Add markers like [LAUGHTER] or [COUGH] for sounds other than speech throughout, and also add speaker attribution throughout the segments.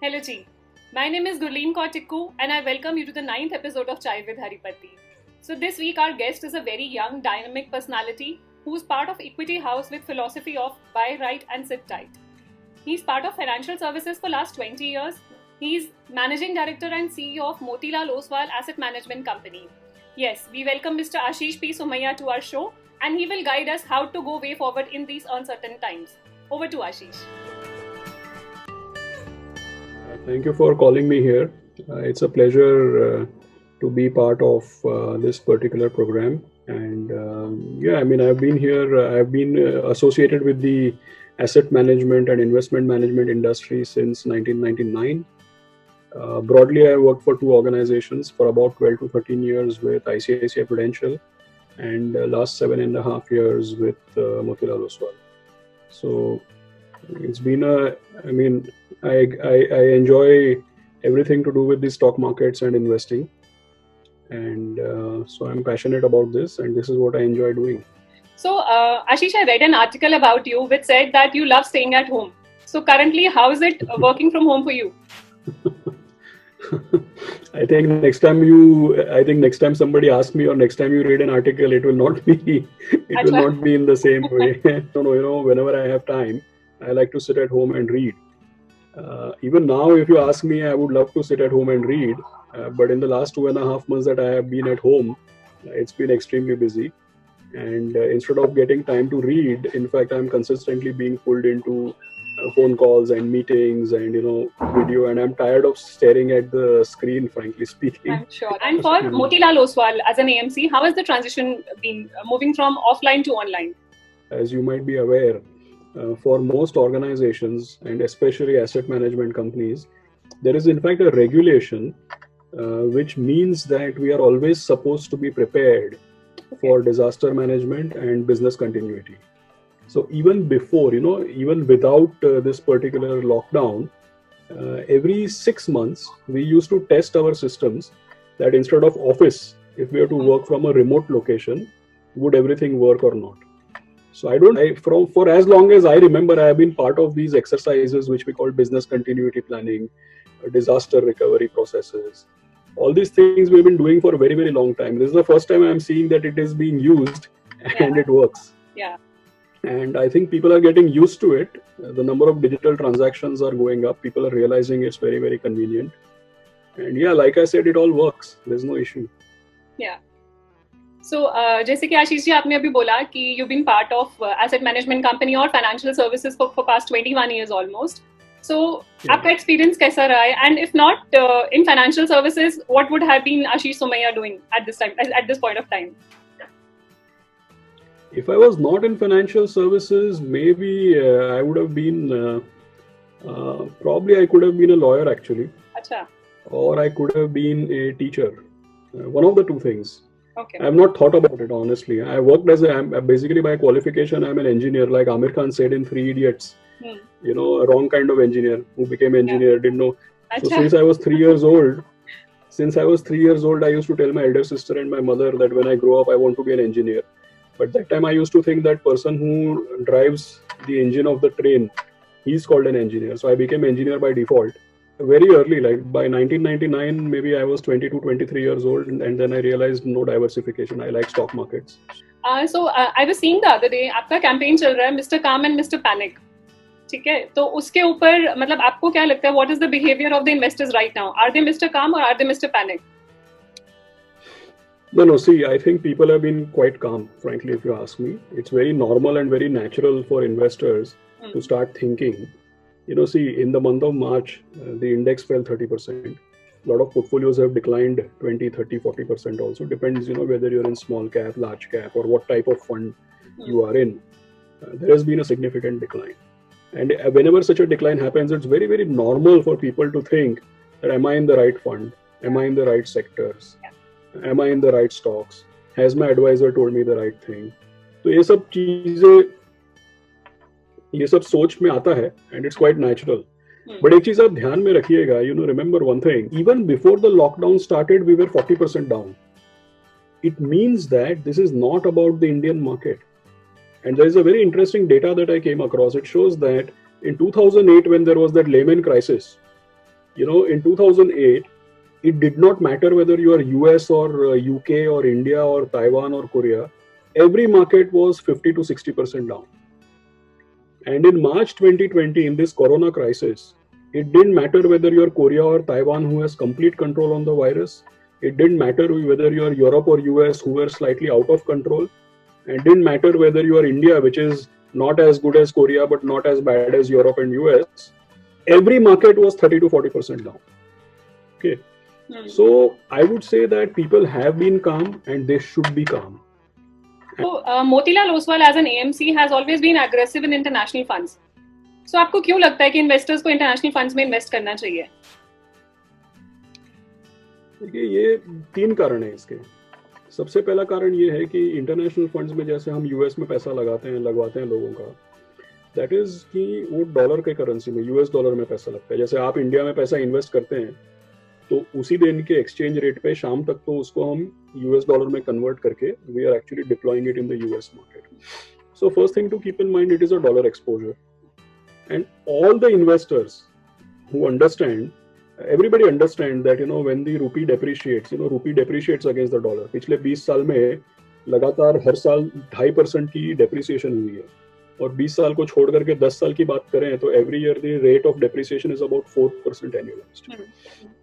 Speaker 1: Hello, Ji. My name is Gurleen Kautikku, and I welcome you to the ninth episode of Chai with Haripati. So, this week, our guest is a very young, dynamic personality who's part of Equity House with philosophy of buy right and sit tight. He's part of financial services for last 20 years. He's managing director and CEO of Motilal Oswal Asset Management Company. Yes, we welcome Mr. Ashish P. Somaiyaa to our show, and he will guide us how to go way forward in these uncertain times. Over to Ashish.
Speaker 2: Thank you for calling me here. Uh, it's a pleasure uh, to be part of uh, this particular program. And um, yeah, I mean, I've been here, uh, I've been uh, associated with the asset management and investment management industry since 1999. Uh, broadly, I worked for two organizations for about 12 to 13 years with ICICI Prudential and last seven and a half years with Motilal Oswal. So it's been a, I mean, I, I, I enjoy everything to do with the stock markets and investing. And uh, so i'm passionate about this and this is what i enjoy doing.
Speaker 1: So uh, ashish i read an article about you which said that you love staying at home. So currently how is it [LAUGHS] working from home for you? [LAUGHS]
Speaker 2: I think next time you i think next time somebody asks me or next time you read an article it will not be [LAUGHS] it will not be in the same way. No no you know whenever i have time i like to sit at home and read uh, even now, if you ask me, I would love to sit at home and read. Uh, but in the last two and a half months that I have been at home, it's been extremely busy. And uh, instead of getting time to read, in fact, I'm consistently being pulled into uh, phone calls and meetings and you know video. And I'm tired of staring at the screen, frankly speaking.
Speaker 1: I'm sure. And for Motilal Oswal as an AMC, how has the transition been uh, moving from offline to online?
Speaker 2: As you might be aware, uh, for most organizations and especially asset management companies, there is in fact a regulation uh, which means that we are always supposed to be prepared for disaster management and business continuity. So even before, you know, even without uh, this particular lockdown, uh, every six months we used to test our systems that instead of office, if we have to work from a remote location, would everything work or not? So I don't, I, from for as long as I remember, I have been part of these exercises, which we call business continuity planning, uh, disaster recovery processes. All these things we've been doing for a very, very long time. This is the first time I'm seeing that it is being used and
Speaker 1: yeah.
Speaker 2: it works.
Speaker 1: Yeah.
Speaker 2: And I think people are getting used to it. Uh, the number of digital transactions are going up. People are realizing it's very, very convenient. And yeah, like I said, it all works. There's no issue.
Speaker 1: Yeah. So so, uh, जैसे कि आशीष जी आपने अभी बोला कि you been part of asset management company और financial services for past 21 years almost so आपका experience कैसा रहा है and if not in financial services what would have been Ashish Somaiya doing at this time at this point of time
Speaker 2: If I was not in financial services, maybe uh, I would have been uh, uh, probably I could have been a lawyer actually.
Speaker 1: Acha.
Speaker 2: Or I could have been a teacher. one of the two things.
Speaker 1: Okay.
Speaker 2: I've not thought about it honestly. I worked as a I'm, basically by qualification I'm an engineer, like Aamir Khan said in Three Idiots.
Speaker 1: Hmm.
Speaker 2: You know, a wrong kind of engineer who became engineer
Speaker 1: Yeah.
Speaker 2: didn't know. So
Speaker 1: Acha.
Speaker 2: since I was three years old, since I was three years old, I used to tell my elder sister and my mother that when I grow up, I want to be an engineer. But that time I used to think that person who drives the engine of the train, he's called an engineer. So I became engineer by default very early like by 1999 maybe i was 22 23 years old and, and then i realized no diversification i like stock markets
Speaker 1: uh, so uh, i was seeing the other day आपका campaign चल रहा है mister काम and mister panic ठीक है तो उसके ऊपर मतलब आपको क्या लगता है what is the behaviour of the investors right now are they mister calm और are they mister panic
Speaker 2: no no see i think people have been quite calm frankly if you ask me it's very normal and very natural for investors
Speaker 1: Hmm.
Speaker 2: to start thinking you know see in the month of march uh, the index fell 30% a lot of portfolios have declined 20 30 40% also depends you know whether you're in small cap large cap or what type of fund you are in uh, there has been a significant decline and uh, whenever such a decline happens it's very very normal for people to think that am i in the right fund am i in the right sectors am i in the right stocks has my advisor told me the right thing तो ये सब चीजें ये सब सोच में आता है and it's quite natural but एक चीज़ आप ध्यान में रखिएगा you know remember one thing even before the lockdown started we were 40% down it means that this is not about the Indian market. And there is a very interesting data that I came across. It shows that in 2008, when there was that Lehman crisis, you know, in 2008, it did not matter whether you are US or uh, UK or India or Taiwan or Korea. Every market was 50 to 60 percent down. And in March 2020, in this Corona crisis, it didn't matter whether you're Korea or Taiwan who has complete control on the virus. It didn't matter whether you're Europe or US who were slightly out of control. And didn't matter whether you are India, which is not as good as Korea but not as bad as Europe and US. Every market was 30 to 40 percent down. Okay. Hmm. So I would say that people have been calm and they should be calm.
Speaker 1: So uh, Motilal Oswal as an AMC has always been in international funds. So आपको क्यों लगता है कि investors को international funds में invest करना चाहिए?
Speaker 2: देखिए ये तीन कारण है इसके। सबसे पहला कारण ये है कि इंटरनेशनल फंड्स में जैसे हम यूएस में पैसा लगाते हैं लगवाते हैं लोगों का दैट इज़ कि वो डॉलर के करेंसी में यूएस डॉलर में पैसा लगता है। जैसे आप इंडिया में पैसा इन्वेस्ट करते हैं तो उसी दिन के एक्सचेंज रेट पे शाम तक तो उसको हम यूएस डॉलर में कन्वर्ट करके we are actually deploying it in the US market so first thing to keep in mind it is a dollar exposure and all the investors who understand, everybody understand that, you know, when the rupee depreciates, you know, rupee depreciates against the dollar. पिछले 20 साल में लगातार हर साल ढाई percent की depreciation हुई है। और 20 साल को छोड़ करके 10 साल की बात करें तो every year the rate of depreciation is about four percent annualised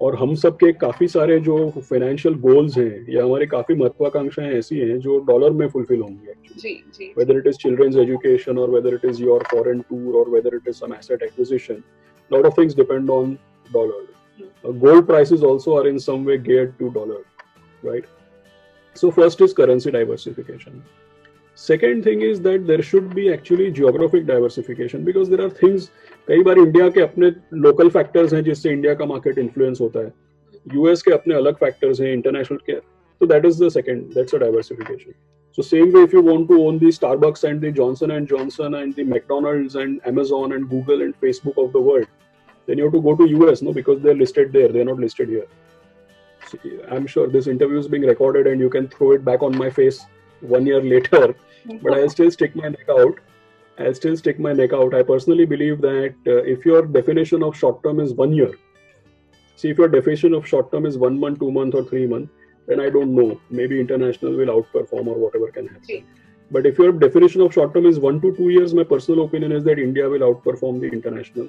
Speaker 2: और हम सब के काफ़ी सारे जो फाइनेंशियल गोल्स हैं या हमारे काफ़ी महत्वाकांक्षाएँ ऐसी हैं जो डॉलर में फुलफिल होंगी whether it is children's education और whether it is your foreign tour और whether it is some asset acquisition of things depend on dollar. mm. uh, gold prices also are in some way geared to dollar right? So first is currency diversification second thing is that there should be actually geographic diversification because there are things कई बार India के अपने local factors हैं जिससे India का market influence होता है US के अपने अलग फैक्टर्स हैं इंटरनेशनल के तो that is the second that's a diversification so same way if you want to own the starbucks and the johnson and johnson and the mcdonald's and amazon and google and facebook of the world then you have to go to us no because they're listed there they're not listed here so i'm sure this interview is being recorded and you can throw it back on my face one year later, [LAUGHS] but I'll still stick my neck out. I'll still stick my neck out. I personally believe that uh, if your definition of short term is one year, see if your definition of short term is one month, two month, or three month, then I don't know. Maybe international will outperform or whatever can happen. Okay. But if your definition of short term is one to two years, my personal opinion is that India will outperform the international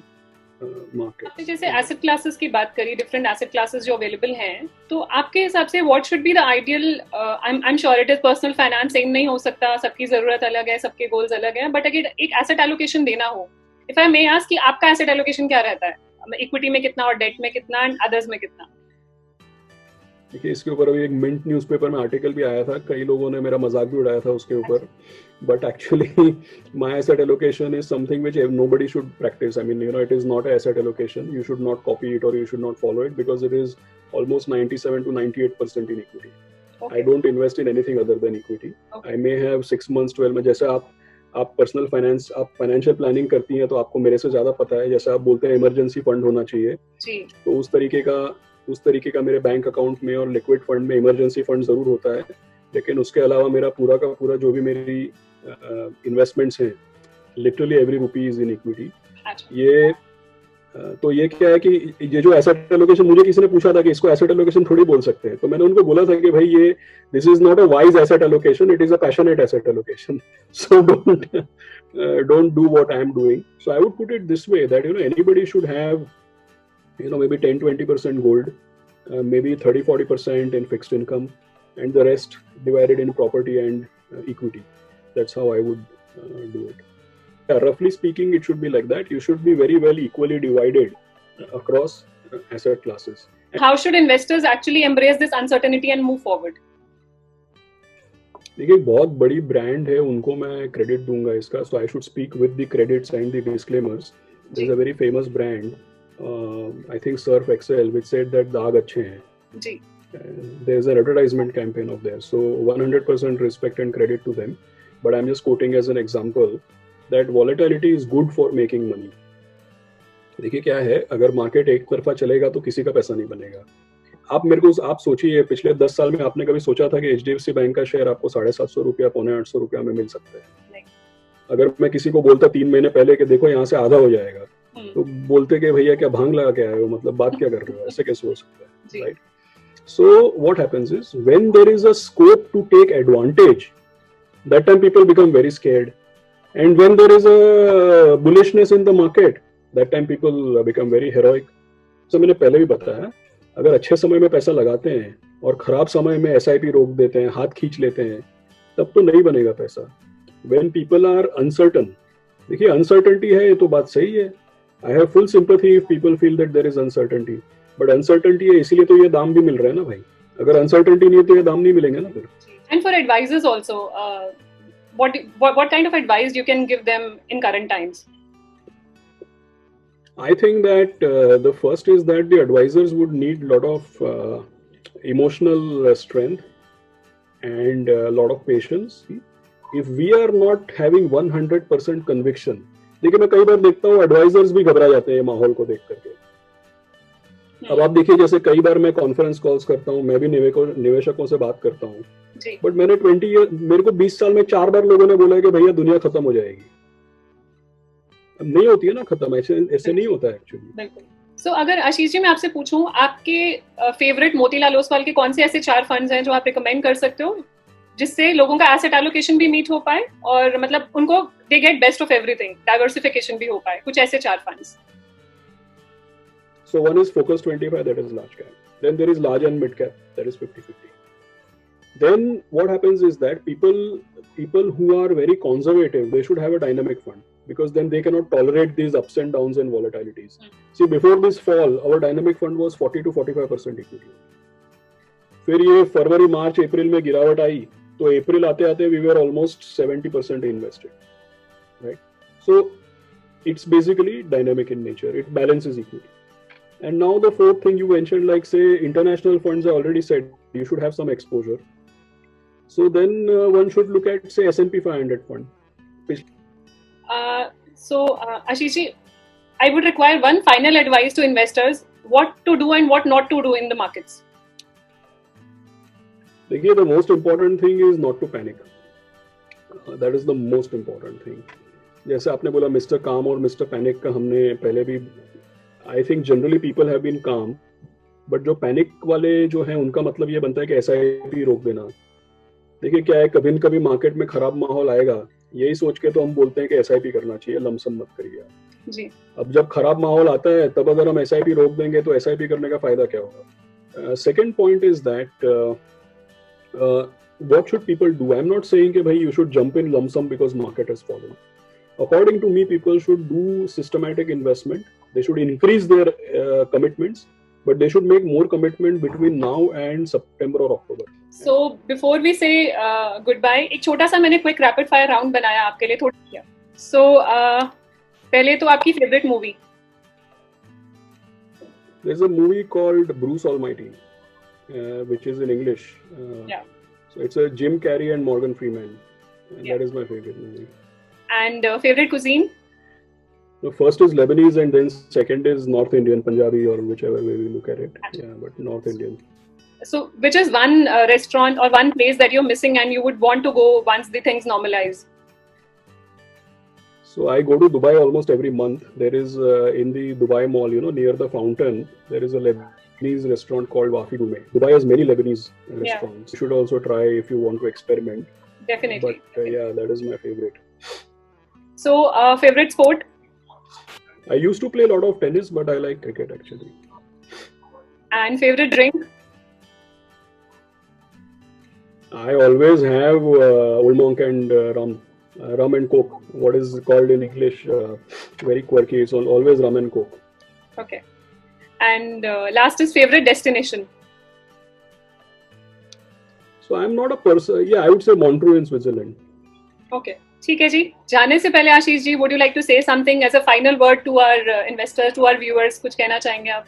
Speaker 1: आपने जैसे asset classes की बात करी different asset classes जो available हैं तो आपके हिसाब से what should be the ideal I am sure it is personal finance same नहीं हो सकता, सबकी ज़रूरत अलग है, सबके गोल्स अलग है बट अगर एक एसेट एलोकेशन देना हो इफ़ आई मे आस्क कि आपका एसेट एलोकेशन क्या रहता है? इक्विटी में कितना और डेट में कितना एंड अदर्स में कितना?
Speaker 2: देखिए इसके ऊपर अभी एक मिंट न्यूज़पेपर में आर्टिकल भी आया था। कई लोगों ने मेरा मज़ाक भी उड़ाया था उसके ऊपर। But actually my asset allocation is something which nobody should practise I mean you know it is not asset allocation you should not copy it और you should not follow it because it is almost ninety seven to ninety eight percent in equity I don't invest in anything other than equity I may have six months twelve में जैसे आप आप personal finance आप financial planning करती हैं तो आपको मेरे से ज़्यादा पता है। जैसे आप बोलते हैं इमरजेंसी फंड होना चाहिए। तो उस तरीके का उस तरीके का मेरे बैंक अकाउंट में और लिक्विड फंड में इमरजेंसी फंड ज़रूर होता है। लेकिन उसके अलावा मेरा पूरा का पूरा जो भी मेरी इन्वेस्टमेंट्स हैं literally every rupee is in equity ये तो ये क्या है कि ये जो एसेट एलोकेशन मुझे किसी ने पूछा था कि इसको एसेट एलोकेशन थोड़ी बोल सकते हैं। तो मैंने उनको बोला था कि भाई ये this is not a wise asset allocation it is a passionate asset allocation so don't don't do what I am doing so I would put it this way that you know anybody should have you know maybe 10 20% gold uh, maybe 30 40% in fixed income and the rest divided in property and uh, equity that's how i would uh, do it yeah, roughly speaking it should be like that you should be very well equally divided uh, across uh, asset classes
Speaker 1: how should investors actually embrace this uncertainty and move forward
Speaker 2: देखिए बहुत बड़ी brand है उनको मैं credit दूंगा इसका so I should speak with the credits and the disclaimers there is a very famous brand I think Surf Excel which said that दाग अच्छे हैं जी there's an advertisement campaign of theirs. So 100% respect and credit to them. But i'm just quoting as an example that volatility is good for making money. देखिए क्या है अगर market एक तरफा चलेगा तो किसी का पैसा नहीं बनेगा। आप मेरे को आप सोचिए पिछले दस साल में आपने कभी सोचा था कि H D F C bank का शेयर आपको साढ़े सात सौ रुपया पौने आठ सौ रुपया में मिल सकता है? अगर मैं किसी को बोलता तीन महीने पहले कि देखो यहाँ से आधा हो जाएगा
Speaker 1: हम्म।
Speaker 2: तो बोलते कि भैया क्या भाँग लगा के आए हो? मतलब बात क्या कर रहे हो? ऐसे कैसे हो सकता है? Right so what happens is when there is a scope to take advantage that time people become very scared and when there is a bullishness in the market that time people become very heroic so मैंने पहले भी बताया अगर अच्छे समय में पैसा लगाते हैं और खराब समय में एसआईपी रोक देते हैं हाथ खींच लेते हैं तब तो नहीं बनेगा पैसा। वेन पीपल आर अनसर्टन देखिए अनसर्टनिटी है ये तो बात सही है। I have full sympathy if people feel that there is uncertainty but uncertainty है इसीलिए तो ये दाम भी मिल रहे हैं ना भाई अगर अनसर्टनटी नहीं है तो ये दाम नहीं मिलेंगे ना फिर
Speaker 1: And for advisors also, uh, what, what what kind of advice you can give them in current times?
Speaker 2: I think that uh, the first is that the advisors would need a lot of uh, emotional uh, strength and a lot of patience. If we are not having 100% conviction, देखिए मैं कई बार देखता हूँ advisers भी घबरा जाते हैं माहौल को देख करके। अब आप देखिए जैसे कई बार मैं कॉन्फ्रेंस कॉल्स करता हूँ मैं भी निवेशकों से बात करता हूँ। बट मैंने 20 ईयर मेरे को 20 साल में चार बार लोगों ने बोला कि भैया दुनिया खत्म हो जाएगी। अब नहीं होती है ना खत्म ऐसे ऐसे नहीं होता है एक्चुअली
Speaker 1: बिल्कुल। सो so, अगर आशीष जी मैं आपसे पूछूँ आपके फेवरेट मोतीलाल ओसवाल के कौन से ऐसे चार फंड्स हैं जो आप रिकमेंड कर सकते हो? जिससे लोगों का एसेट एलोकेशन भी मीट हो पाए और मतलब उनको they get best of everything diversification भी हो पाए कुछ ऐसे चार funds
Speaker 2: So one is Focus 25, that is large cap. Then there is large and mid cap, that is 50-50. Then what happens is that people people who are very conservative, they should have a dynamic fund because then they cannot tolerate these ups and downs and volatilities.
Speaker 1: Hmm.
Speaker 2: See, before this fall, our dynamic fund was 40 to 45 percent equity. फिर ये फरवरी मार्च अप्रैल में गिरावट आई તો April આતે આતે we were almost seventy percent invested right so it's basically dynamic in nature. It balances equally. And now the fourth thing you mentioned like say international funds i already said you should have some exposure. So then uh, one should look at say s&p 500 fund.
Speaker 1: Uh, so uh, i would require one final advice to investors what to do and what not to do in the markets.
Speaker 2: देखिए the most important thing is not to panic that is the most most thing जैसे आपने बोला mister calm और mister panic का हमने पहले भी I think generally people have been calm but जो पैनिक वाले जो हैं उनका मतलब ये बनता है कि एस रोक देना। देखिए क्या है कभी न कभी मार्केट में खराब माहौल आएगा। यही सोच के तो हम बोलते हैं कि एसआईपी करना चाहिए लमसम मत करिए आप।
Speaker 1: जी।
Speaker 2: अब जब खराब माहौल आता है तब अगर हम एसआईपी रोक देंगे तो एसआईपी करने का फ़ायदा क्या होगा? Second point is that what should people do i'm not saying कि भाई you should jump in lump sum because market has fallen according to me people should do systematic investment they should increase their uh, commitments but they should make more commitment between now and september or october
Speaker 1: So before we say uh, goodbye, एक छोटा सा मैंने quick rapid fire round बनाया आपके लिए थोड़ा किया. So uh, पहले तो आपकी favourite movie
Speaker 2: there's a movie called bruce almighty uh, which is in english uh,
Speaker 1: Yeah.
Speaker 2: so it's a jim carrey and morgan freeman and
Speaker 1: Yeah.
Speaker 2: that is my favorite movie
Speaker 1: and uh, favorite cuisine.
Speaker 2: The first is Lebanese, and then second is North Indian, Punjabi, or whichever way we look at it. Yeah, but North Indian.
Speaker 1: So which is one uh, restaurant or one place that you're missing and you would want to go once the things normalize?
Speaker 2: So I go to Dubai almost every month. There is uh, in the Dubai Mall, you know, near the fountain, there is a Lebanese restaurant called Wafi Gourmet. Dubai has many Lebanese uh,
Speaker 1: Yeah.
Speaker 2: restaurants. You should also try if you want to experiment.
Speaker 1: Definitely.
Speaker 2: But uh, yeah, that is my favorite.
Speaker 1: So uh, favorite sport
Speaker 2: I used to play a lot of tennis, but I like cricket actually.
Speaker 1: and favorite drink.
Speaker 2: I always have uh, Old Monk and uh, rum, uh, rum and coke. What is called in English, uh, very quirky. It's al- always rum and coke.
Speaker 1: Okay. And uh, last is favorite destination.
Speaker 2: So I'm not a person. Yeah, I would say Montreux in Switzerland.
Speaker 1: Okay. ठीक है जी जाने से पहले आशीष जी would you like to say something as a final word to our uh, investors to our viewers कुछ कहना चाहेंगे आप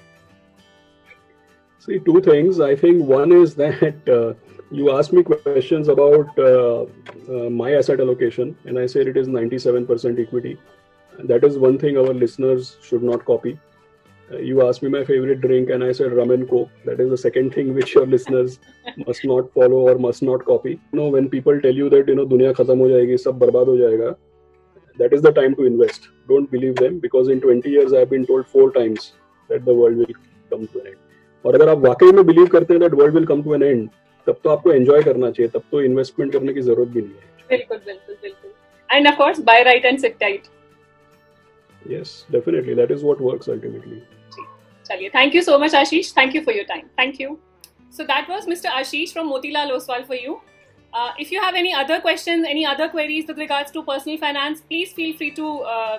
Speaker 2: See, two things. I think one is that uh, you asked me questions about uh, uh, my asset allocation, and I said it is 97% equity. And that is one thing our listeners should not copy. Uh, you asked me my favorite drink, and I said rum and coke. That is the second thing which your listeners must not follow or must not copy. You know, when people tell you that you know दुनिया खत्म हो जाएगी, सब बर्बाद हो जाएगा, that is the time to invest. Don't believe them because in 20 years I have been told four times that the world will come to an end. और अगर आप वाकई में बिलीव करते हैं that world will come to an end तब तो आपको एंजॉय करना चाहिए तब तो इन्वेस्टमेंट करने की ज़रूरत भी नहीं है।
Speaker 1: बिल्कुल बिल्कुल
Speaker 2: and of course bye right and
Speaker 1: चलिए thank you so much Ashish thank you for your time thank you so that was mister Ashish from Motilal Oswal for you if you have any other question any other queries with regards to personal finance please feel free to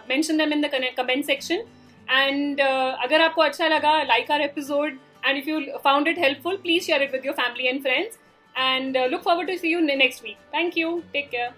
Speaker 1: mention them in the comment section and अगर आपको अच्छा लगा like our episode and if you found it helpful, please share it with your family and friends. And uh, look forward to see you next week. Thank you. Take care.